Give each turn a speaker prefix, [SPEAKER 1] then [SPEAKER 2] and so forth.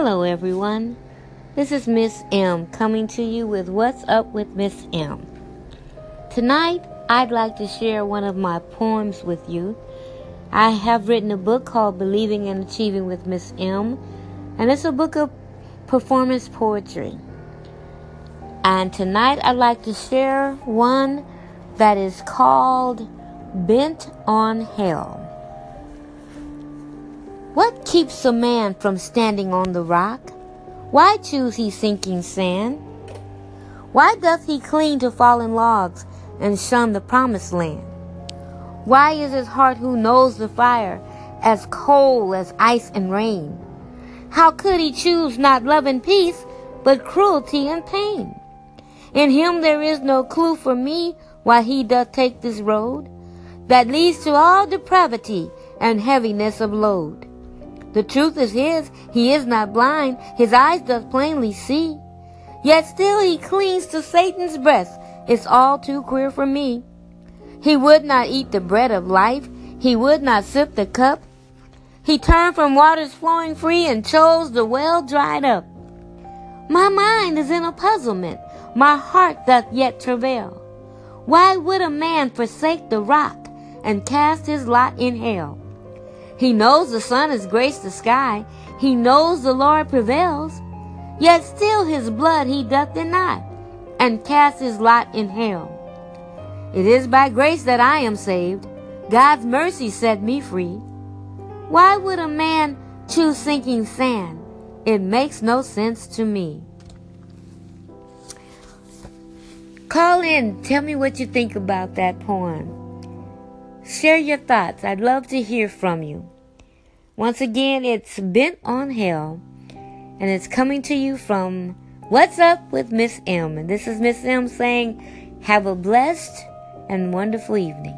[SPEAKER 1] Hello, everyone. This is Miss M coming to you with What's Up with Miss M. Tonight, I'd like to share one of my poems with you. I have written a book called Believing and Achieving with Miss M, and it's a book of performance poetry. And tonight, I'd like to share one that is called Bent on Hell. What keeps a man from standing on the rock? Why choose he sinking sand? Why doth he cling to fallen logs and shun the promised land? Why is his heart who knows the fire as cold as ice and rain? How could he choose not love and peace, but cruelty and pain? In him there is no clue for me why he doth take this road that leads to all depravity and heaviness of load. The truth is his, he is not blind, his eyes doth plainly see. Yet still he clings to Satan's breast, it's all too queer for me. He would not eat the bread of life, he would not sip the cup. He turned from waters flowing free and chose the well dried up. My mind is in a puzzlement, my heart doth yet travail. Why would a man forsake the rock and cast his lot in hell? He knows the sun has graced the sky. He knows the Lord prevails. Yet still his blood he doth deny, and cast his lot in hell. It is by grace that I am saved. God's mercy set me free. Why would a man choose sinking sand? It makes no sense to me. Call in. Tell me what you think about that poem. Share your thoughts. I'd love to hear from you. Once again, it's Bent on Hell, and it's coming to you from What's Up with Miss M. And this is Miss M saying, Have a blessed and wonderful evening.